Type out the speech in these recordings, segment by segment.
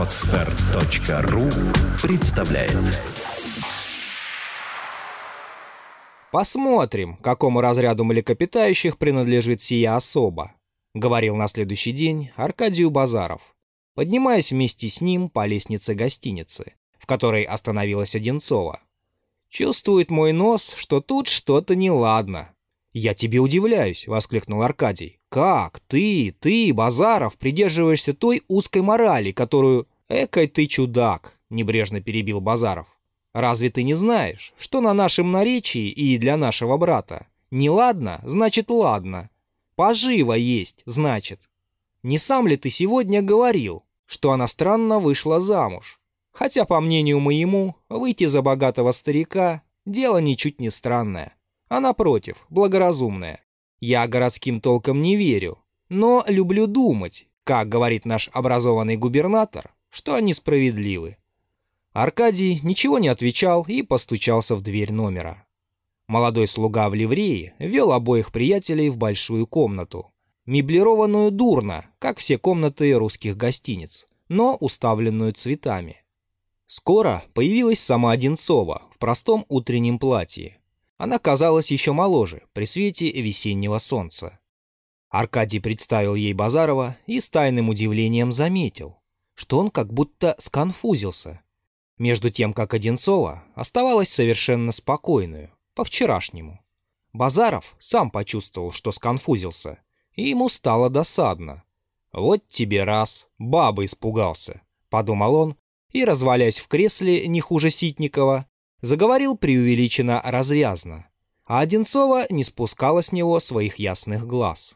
Отстар.ру представляет Посмотрим, какому разряду млекопитающих принадлежит сия особа, говорил на следующий день Аркадию Базаров, поднимаясь вместе с ним по лестнице гостиницы, в которой остановилась Одинцова. Чувствует мой нос, что тут что-то неладно. «Я тебе удивляюсь», — воскликнул Аркадий. «Как? Ты, ты, Базаров, придерживаешься той узкой морали, которую...» «Экой ты чудак», — небрежно перебил Базаров. «Разве ты не знаешь, что на нашем наречии и для нашего брата? Не ладно, значит ладно. Поживо есть, значит. Не сам ли ты сегодня говорил, что она странно вышла замуж? Хотя, по мнению моему, выйти за богатого старика — дело ничуть не странное а напротив, благоразумная. Я городским толком не верю, но люблю думать, как говорит наш образованный губернатор, что они справедливы. Аркадий ничего не отвечал и постучался в дверь номера. Молодой слуга в ливрее вел обоих приятелей в большую комнату, меблированную дурно, как все комнаты русских гостиниц, но уставленную цветами. Скоро появилась сама Одинцова в простом утреннем платье, она казалась еще моложе при свете весеннего солнца. Аркадий представил ей Базарова и с тайным удивлением заметил, что он как будто сконфузился. Между тем, как Одинцова оставалась совершенно спокойную, по-вчерашнему. Базаров сам почувствовал, что сконфузился, и ему стало досадно. «Вот тебе раз, баба испугался», — подумал он, и, развалясь в кресле не хуже Ситникова, заговорил преувеличенно развязно, а Одинцова не спускала с него своих ясных глаз.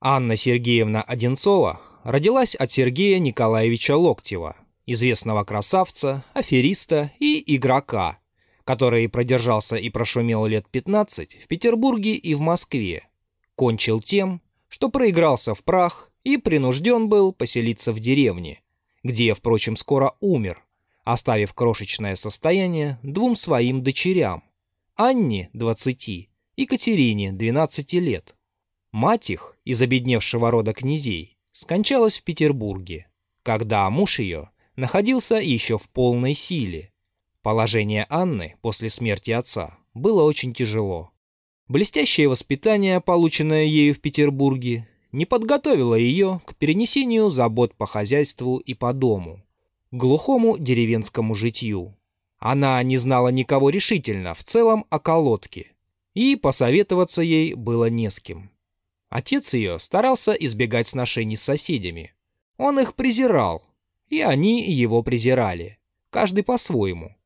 Анна Сергеевна Одинцова родилась от Сергея Николаевича Локтева, известного красавца, афериста и игрока, который продержался и прошумел лет 15 в Петербурге и в Москве. Кончил тем, что проигрался в прах и принужден был поселиться в деревне, где, впрочем, скоро умер, оставив крошечное состояние двум своим дочерям, Анне, 20, и Катерине, 12 лет. Мать их, из обедневшего рода князей, скончалась в Петербурге, когда муж ее находился еще в полной силе. Положение Анны после смерти отца было очень тяжело. Блестящее воспитание, полученное ею в Петербурге, не подготовило ее к перенесению забот по хозяйству и по дому глухому деревенскому житью. Она не знала никого решительно в целом о колодке, и посоветоваться ей было не с кем. Отец ее старался избегать сношений с соседями. Он их презирал, и они его презирали, каждый по-своему.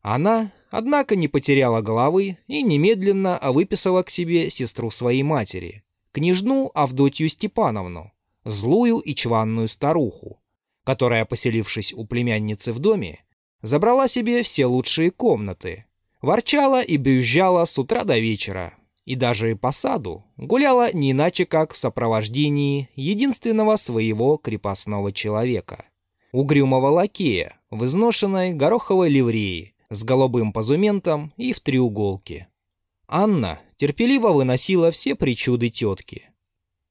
Она, однако, не потеряла головы и немедленно выписала к себе сестру своей матери, княжну Авдотью Степановну, злую и чванную старуху, которая, поселившись у племянницы в доме, забрала себе все лучшие комнаты, ворчала и бюзжала с утра до вечера, и даже по саду гуляла не иначе как в сопровождении единственного своего крепостного человека, угрюмого лакея в изношенной гороховой ливреи с голубым позументом и в треуголке. Анна терпеливо выносила все причуды тетки.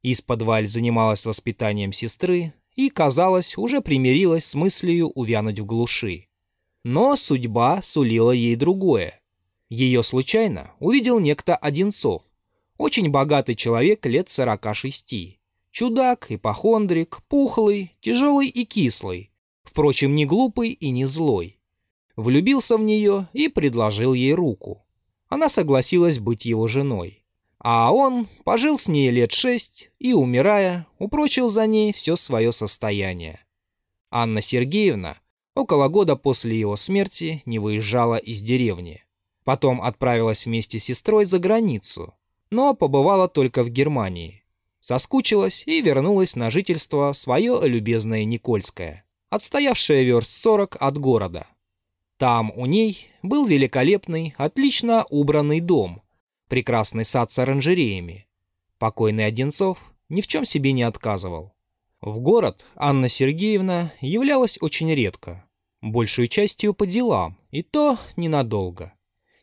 Из подваль занималась воспитанием сестры и, казалось, уже примирилась с мыслью увянуть в глуши. Но судьба сулила ей другое. Ее случайно увидел некто Одинцов, очень богатый человек лет 46. Чудак, ипохондрик, пухлый, тяжелый и кислый, впрочем, не глупый и не злой. Влюбился в нее и предложил ей руку. Она согласилась быть его женой. А он пожил с ней лет шесть и, умирая, упрочил за ней все свое состояние. Анна Сергеевна около года после его смерти не выезжала из деревни. Потом отправилась вместе с сестрой за границу, но побывала только в Германии. Соскучилась и вернулась на жительство свое любезное Никольское, отстоявшее верст 40 от города. Там у ней был великолепный, отлично убранный дом – прекрасный сад с оранжереями. Покойный Одинцов ни в чем себе не отказывал. В город Анна Сергеевна являлась очень редко, большую частью по делам, и то ненадолго.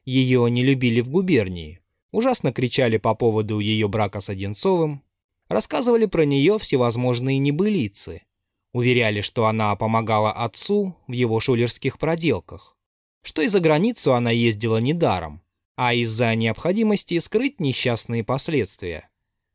Ее не любили в губернии, ужасно кричали по поводу ее брака с Одинцовым, рассказывали про нее всевозможные небылицы. Уверяли, что она помогала отцу в его шулерских проделках, что и за границу она ездила недаром, а из-за необходимости скрыть несчастные последствия.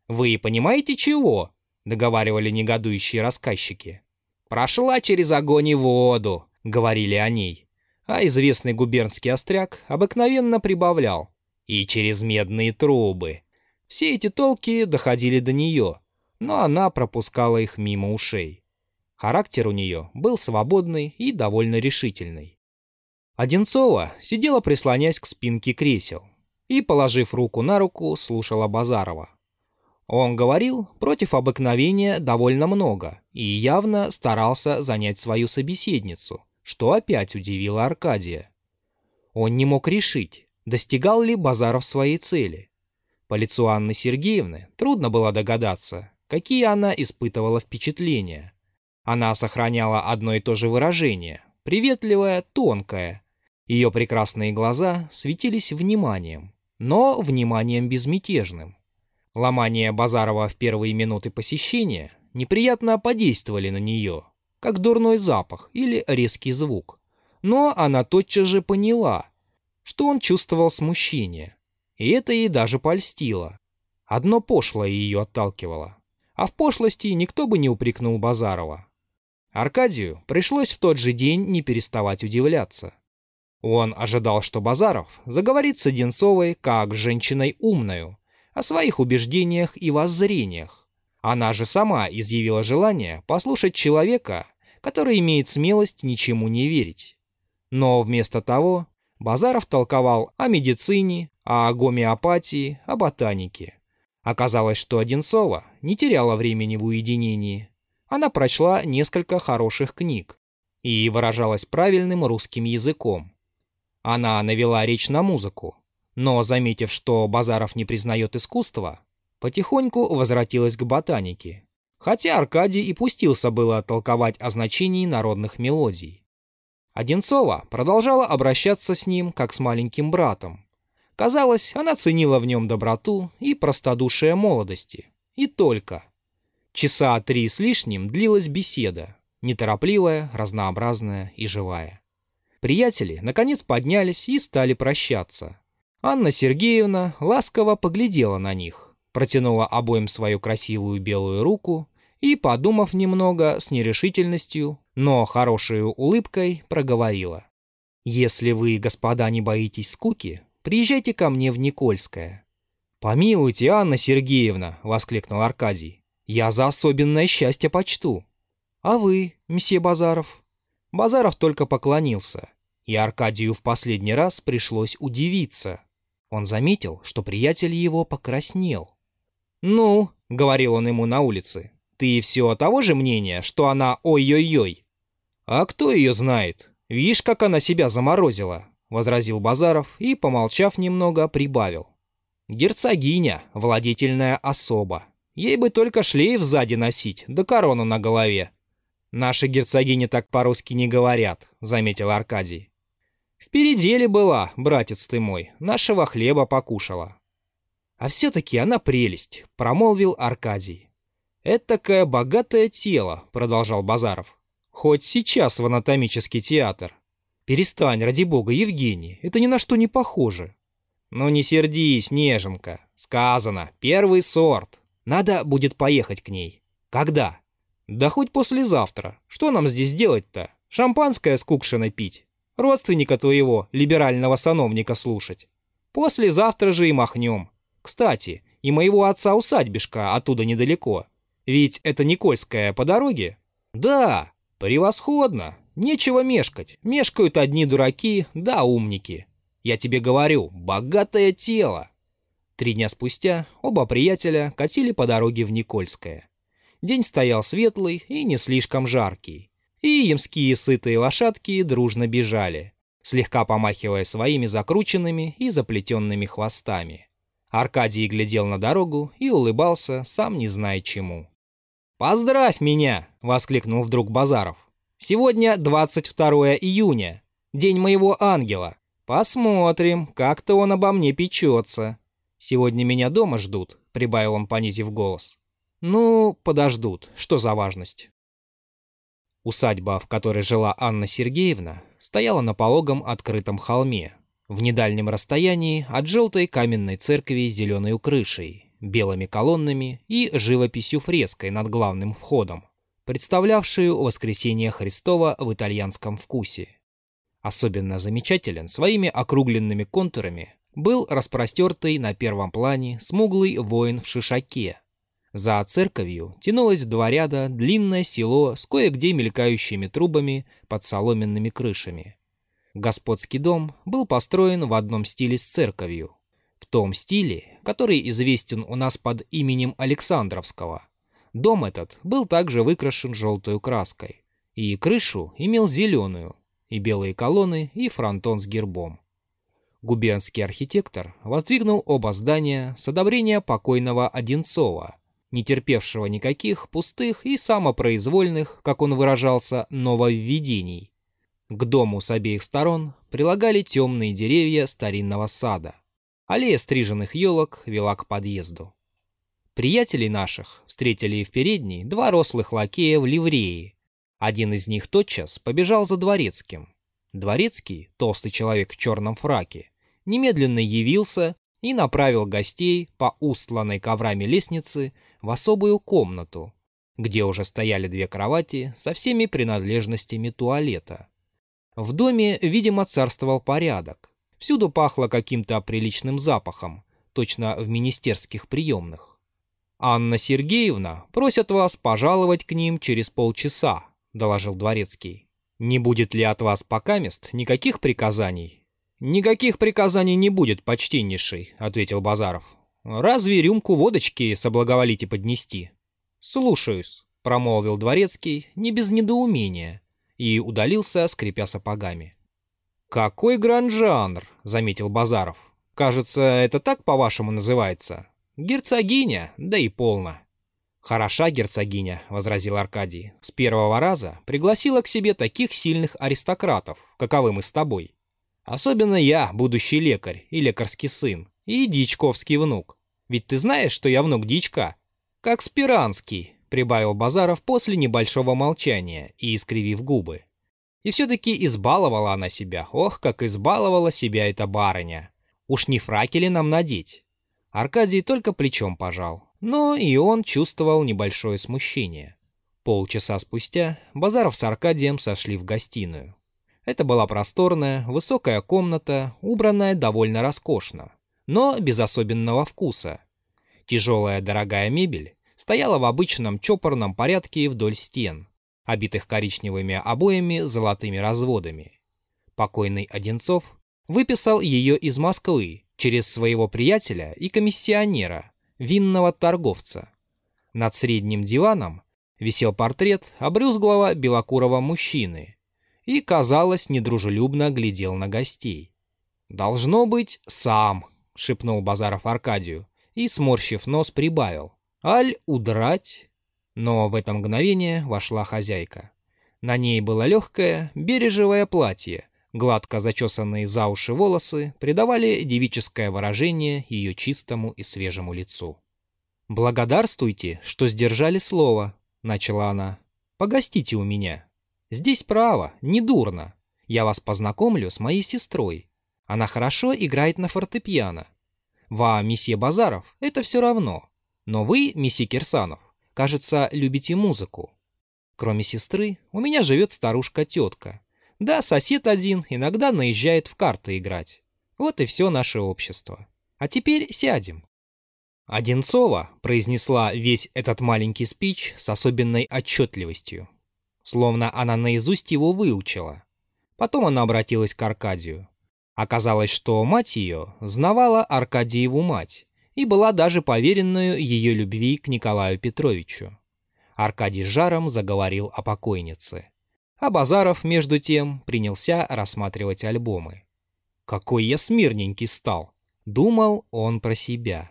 «Вы понимаете чего?» — договаривали негодующие рассказчики. «Прошла через огонь и воду», — говорили о ней. А известный губернский остряк обыкновенно прибавлял. «И через медные трубы». Все эти толки доходили до нее, но она пропускала их мимо ушей. Характер у нее был свободный и довольно решительный. Одинцова сидела прислонясь к спинке кресел и, положив руку на руку, слушала Базарова. Он говорил против обыкновения довольно много и явно старался занять свою собеседницу, что опять удивило Аркадия. Он не мог решить, достигал ли Базаров своей цели. По лицу Анны Сергеевны трудно было догадаться, какие она испытывала впечатления. Она сохраняла одно и то же выражение, приветливое, тонкое. Ее прекрасные глаза светились вниманием, но вниманием безмятежным. Ломание Базарова в первые минуты посещения неприятно подействовали на нее, как дурной запах или резкий звук. Но она тотчас же поняла, что он чувствовал смущение, и это ей даже польстило. Одно пошлое ее отталкивало, а в пошлости никто бы не упрекнул Базарова. Аркадию пришлось в тот же день не переставать удивляться. Он ожидал, что Базаров заговорит с Одинцовой как с женщиной умною, о своих убеждениях и воззрениях. Она же сама изъявила желание послушать человека, который имеет смелость ничему не верить. Но вместо того Базаров толковал о медицине, о гомеопатии, о ботанике. Оказалось, что Одинцова не теряла времени в уединении. Она прочла несколько хороших книг и выражалась правильным русским языком. Она навела речь на музыку, но, заметив, что Базаров не признает искусства, потихоньку возвратилась к ботанике. Хотя Аркадий и пустился было толковать о значении народных мелодий. Одинцова продолжала обращаться с ним, как с маленьким братом. Казалось, она ценила в нем доброту и простодушие молодости. И только. Часа три с лишним длилась беседа, неторопливая, разнообразная и живая. Приятели, наконец, поднялись и стали прощаться. Анна Сергеевна ласково поглядела на них, протянула обоим свою красивую белую руку и, подумав немного с нерешительностью, но хорошей улыбкой, проговорила. «Если вы, господа, не боитесь скуки, приезжайте ко мне в Никольское». «Помилуйте, Анна Сергеевна!» — воскликнул Аркадий. «Я за особенное счастье почту». «А вы, месье Базаров?» Базаров только поклонился, и Аркадию в последний раз пришлось удивиться, он заметил, что приятель его покраснел. «Ну», — говорил он ему на улице, — «ты все того же мнения, что она ой-ой-ой?» «А кто ее знает? Видишь, как она себя заморозила», — возразил Базаров и, помолчав немного, прибавил. «Герцогиня, владетельная особа. Ей бы только шлейф сзади носить, да корону на голове». «Наши герцогини так по-русски не говорят», — заметил Аркадий. В переделе была, братец ты мой, нашего хлеба покушала. А все-таки она прелесть, промолвил Аркадий. Этакое богатое тело, продолжал Базаров. Хоть сейчас в анатомический театр. Перестань, ради бога, Евгений, это ни на что не похоже. Ну не сердись, неженка. Сказано, первый сорт. Надо будет поехать к ней. Когда? Да хоть послезавтра. Что нам здесь делать-то? Шампанское с кукшиной пить? родственника твоего, либерального сановника, слушать. Послезавтра же и махнем. Кстати, и моего отца усадьбишка оттуда недалеко. Ведь это Никольская по дороге? Да, превосходно. Нечего мешкать. Мешкают одни дураки, да умники. Я тебе говорю, богатое тело. Три дня спустя оба приятеля катили по дороге в Никольское. День стоял светлый и не слишком жаркий и ямские сытые лошадки дружно бежали, слегка помахивая своими закрученными и заплетенными хвостами. Аркадий глядел на дорогу и улыбался, сам не зная чему. «Поздравь меня!» — воскликнул вдруг Базаров. «Сегодня 22 июня, день моего ангела. Посмотрим, как-то он обо мне печется. Сегодня меня дома ждут», — прибавил он, понизив голос. «Ну, подождут, что за важность?» Усадьба, в которой жила Анна Сергеевна, стояла на пологом открытом холме, в недальнем расстоянии от желтой каменной церкви с зеленой крышей, белыми колоннами и живописью фреской над главным входом, представлявшую воскресение Христова в итальянском вкусе. Особенно замечателен своими округленными контурами был распростертый на первом плане смуглый воин в шишаке. За церковью тянулось в два ряда длинное село с кое-где мелькающими трубами под соломенными крышами. Господский дом был построен в одном стиле с церковью, в том стиле, который известен у нас под именем Александровского. Дом этот был также выкрашен желтой краской, и крышу имел зеленую, и белые колонны, и фронтон с гербом. Губернский архитектор воздвигнул оба здания с одобрения покойного Одинцова, не терпевшего никаких пустых и самопроизвольных, как он выражался, нововведений. К дому с обеих сторон прилагали темные деревья старинного сада. Аллея стриженных елок вела к подъезду. Приятелей наших встретили в передней два рослых лакея в ливреи. Один из них тотчас побежал за дворецким. Дворецкий, толстый человек в черном фраке, немедленно явился и направил гостей по устланной коврами лестнице в особую комнату, где уже стояли две кровати со всеми принадлежностями туалета. В доме, видимо, царствовал порядок. Всюду пахло каким-то приличным запахом, точно в министерских приемных. «Анна Сергеевна просят вас пожаловать к ним через полчаса», — доложил дворецкий. Не будет ли от вас покамест никаких приказаний? Никаких приказаний не будет, почтеннейший, ответил Базаров. Разве рюмку водочки соблаговолите поднести? Слушаюсь, промолвил дворецкий, не без недоумения, и удалился, скрипя сапогами. Какой гранжанр, заметил Базаров. Кажется, это так по-вашему называется. Герцогиня, да и полно. «Хороша герцогиня», — возразил Аркадий. «С первого раза пригласила к себе таких сильных аристократов, каковы мы с тобой. Особенно я, будущий лекарь и лекарский сын, и дичковский внук. Ведь ты знаешь, что я внук дичка?» «Как Спиранский», — прибавил Базаров после небольшого молчания и искривив губы. И все-таки избаловала она себя. Ох, как избаловала себя эта барыня. Уж не фраки ли нам надеть? Аркадий только плечом пожал. Но и он чувствовал небольшое смущение. Полчаса спустя Базаров с Аркадием сошли в гостиную. Это была просторная, высокая комната, убранная довольно роскошно, но без особенного вкуса. Тяжелая дорогая мебель стояла в обычном чопорном порядке вдоль стен, обитых коричневыми обоями с золотыми разводами. Покойный Одинцов выписал ее из Москвы через своего приятеля и комиссионера, винного торговца. Над средним диваном висел портрет обрюзглого белокурого мужчины и, казалось, недружелюбно глядел на гостей. «Должно быть, сам», — шепнул Базаров Аркадию и, сморщив нос, прибавил. «Аль удрать?» Но в это мгновение вошла хозяйка. На ней было легкое, бережевое платье, Гладко зачесанные за уши волосы придавали девическое выражение ее чистому и свежему лицу. «Благодарствуйте, что сдержали слово», — начала она. «Погостите у меня. Здесь право, не дурно. Я вас познакомлю с моей сестрой. Она хорошо играет на фортепиано. Вам, месье Базаров, это все равно. Но вы, месье Кирсанов, кажется, любите музыку. Кроме сестры, у меня живет старушка-тетка, да, сосед один иногда наезжает в карты играть. Вот и все наше общество. А теперь сядем. Одинцова произнесла весь этот маленький спич с особенной отчетливостью. Словно она наизусть его выучила. Потом она обратилась к Аркадию. Оказалось, что мать ее знавала Аркадиеву мать и была даже поверенную ее любви к Николаю Петровичу. Аркадий жаром заговорил о покойнице. А Базаров, между тем, принялся рассматривать альбомы. «Какой я смирненький стал!» — думал он про себя.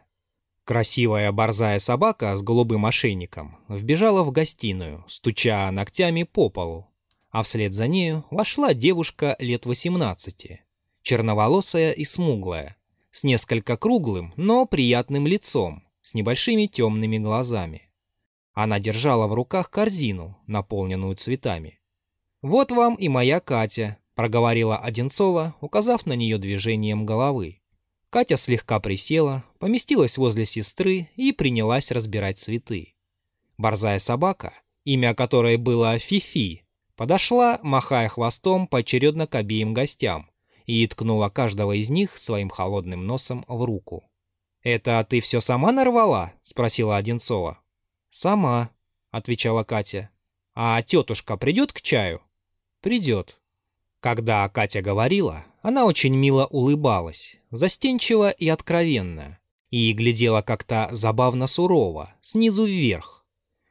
Красивая борзая собака с голубым ошейником вбежала в гостиную, стуча ногтями по полу, а вслед за нею вошла девушка лет 18, черноволосая и смуглая, с несколько круглым, но приятным лицом, с небольшими темными глазами. Она держала в руках корзину, наполненную цветами. «Вот вам и моя Катя», — проговорила Одинцова, указав на нее движением головы. Катя слегка присела, поместилась возле сестры и принялась разбирать цветы. Борзая собака, имя которой было Фифи, подошла, махая хвостом поочередно к обеим гостям и ткнула каждого из них своим холодным носом в руку. «Это ты все сама нарвала?» — спросила Одинцова. «Сама», — отвечала Катя. «А тетушка придет к чаю?» «Придет». Когда Катя говорила, она очень мило улыбалась, застенчиво и откровенно, и глядела как-то забавно сурово, снизу вверх.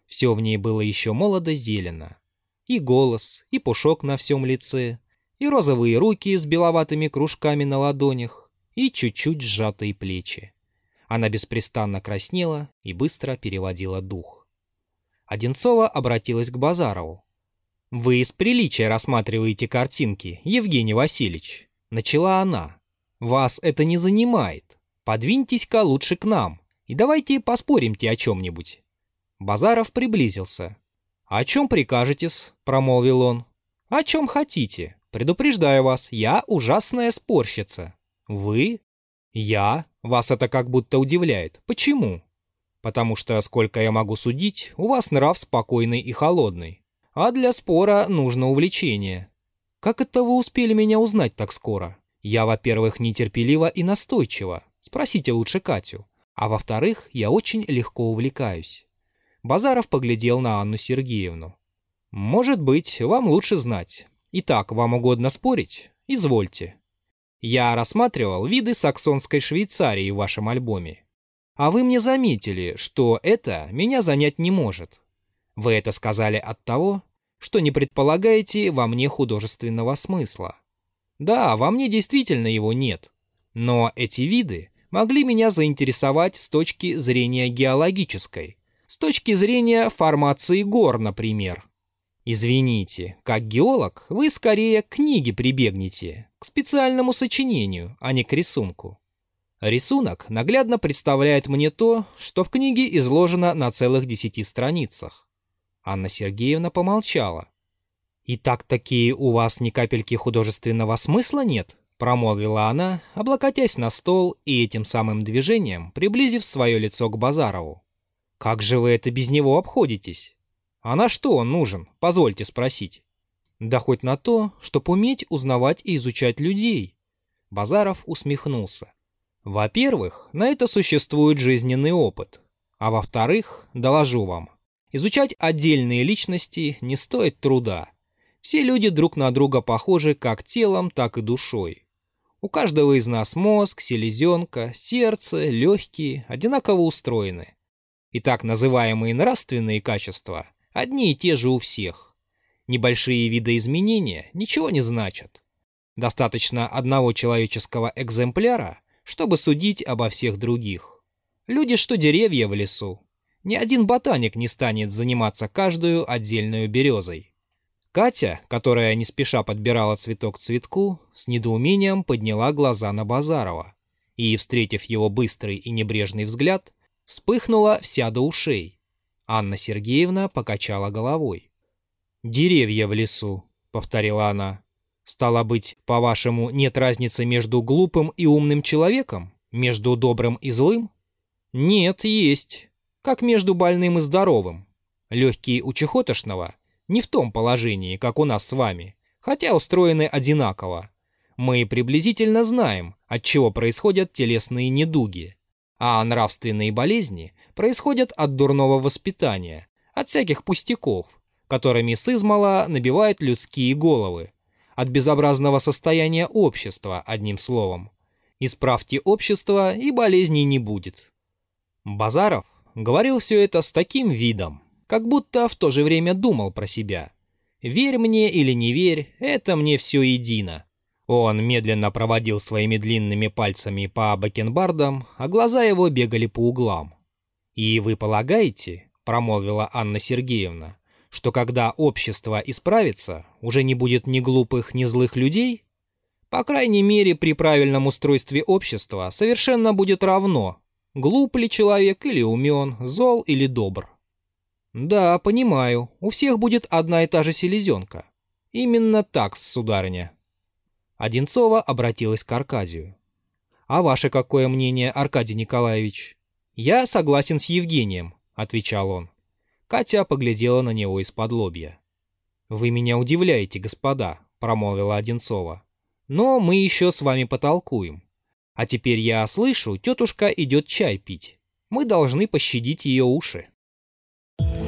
Все в ней было еще молодо-зелено. И голос, и пушок на всем лице, и розовые руки с беловатыми кружками на ладонях, и чуть-чуть сжатые плечи. Она беспрестанно краснела и быстро переводила дух. Одинцова обратилась к Базарову. «Вы из приличия рассматриваете картинки, Евгений Васильевич», — начала она. «Вас это не занимает. Подвиньтесь-ка лучше к нам, и давайте поспоримте о чем-нибудь». Базаров приблизился. «О чем прикажетесь?» — промолвил он. «О чем хотите. Предупреждаю вас, я ужасная спорщица». «Вы?» «Я?» Вас это как будто удивляет. Почему? Потому что, сколько я могу судить, у вас нрав спокойный и холодный. А для спора нужно увлечение. Как это вы успели меня узнать так скоро? Я, во-первых, нетерпелива и настойчива. Спросите лучше Катю. А во-вторых, я очень легко увлекаюсь. Базаров поглядел на Анну Сергеевну. «Может быть, вам лучше знать. Итак, вам угодно спорить? Извольте. Я рассматривал виды саксонской Швейцарии в вашем альбоме. А вы мне заметили, что это меня занять не может. Вы это сказали от того, что не предполагаете во мне художественного смысла. Да, во мне действительно его нет. Но эти виды могли меня заинтересовать с точки зрения геологической, с точки зрения формации гор, например. Извините, как геолог вы скорее к книге прибегнете, к специальному сочинению, а не к рисунку. Рисунок наглядно представляет мне то, что в книге изложено на целых десяти страницах. Анна Сергеевна помолчала. «И так-таки у вас ни капельки художественного смысла нет?» промолвила она, облокотясь на стол и этим самым движением приблизив свое лицо к Базарову. «Как же вы это без него обходитесь?» А на что он нужен, позвольте спросить? Да хоть на то, чтобы уметь узнавать и изучать людей. Базаров усмехнулся. Во-первых, на это существует жизненный опыт. А во-вторых, доложу вам, изучать отдельные личности не стоит труда. Все люди друг на друга похожи как телом, так и душой. У каждого из нас мозг, селезенка, сердце, легкие одинаково устроены. И так называемые нравственные качества одни и те же у всех. Небольшие видоизменения ничего не значат. Достаточно одного человеческого экземпляра, чтобы судить обо всех других. Люди, что деревья в лесу. Ни один ботаник не станет заниматься каждую отдельную березой. Катя, которая не спеша подбирала цветок к цветку, с недоумением подняла глаза на Базарова и, встретив его быстрый и небрежный взгляд, вспыхнула вся до ушей. Анна Сергеевна покачала головой. «Деревья в лесу», — повторила она. «Стало быть, по-вашему, нет разницы между глупым и умным человеком? Между добрым и злым?» «Нет, есть. Как между больным и здоровым. Легкие у чехотошного не в том положении, как у нас с вами, хотя устроены одинаково. Мы приблизительно знаем, от чего происходят телесные недуги, а нравственные болезни происходят от дурного воспитания, от всяких пустяков, которыми с измала набивают людские головы, от безобразного состояния общества, одним словом. Исправьте общество, и болезней не будет. Базаров говорил все это с таким видом, как будто в то же время думал про себя. «Верь мне или не верь, это мне все едино. Он медленно проводил своими длинными пальцами по бакенбардам, а глаза его бегали по углам. «И вы полагаете, — промолвила Анна Сергеевна, — что когда общество исправится, уже не будет ни глупых, ни злых людей? По крайней мере, при правильном устройстве общества совершенно будет равно, глуп ли человек или умен, зол или добр. Да, понимаю, у всех будет одна и та же селезенка. Именно так, сударыня. Одинцова обратилась к Аркадию. А ваше какое мнение, Аркадий Николаевич? Я согласен с Евгением, отвечал он. Катя поглядела на него из-под лобья. «Вы меня удивляете, господа», — промолвила Одинцова. «Но мы еще с вами потолкуем. А теперь я слышу, тетушка идет чай пить. Мы должны пощадить ее уши».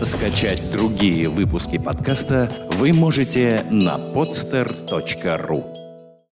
Скачать другие выпуски подкаста вы можете на podster.ru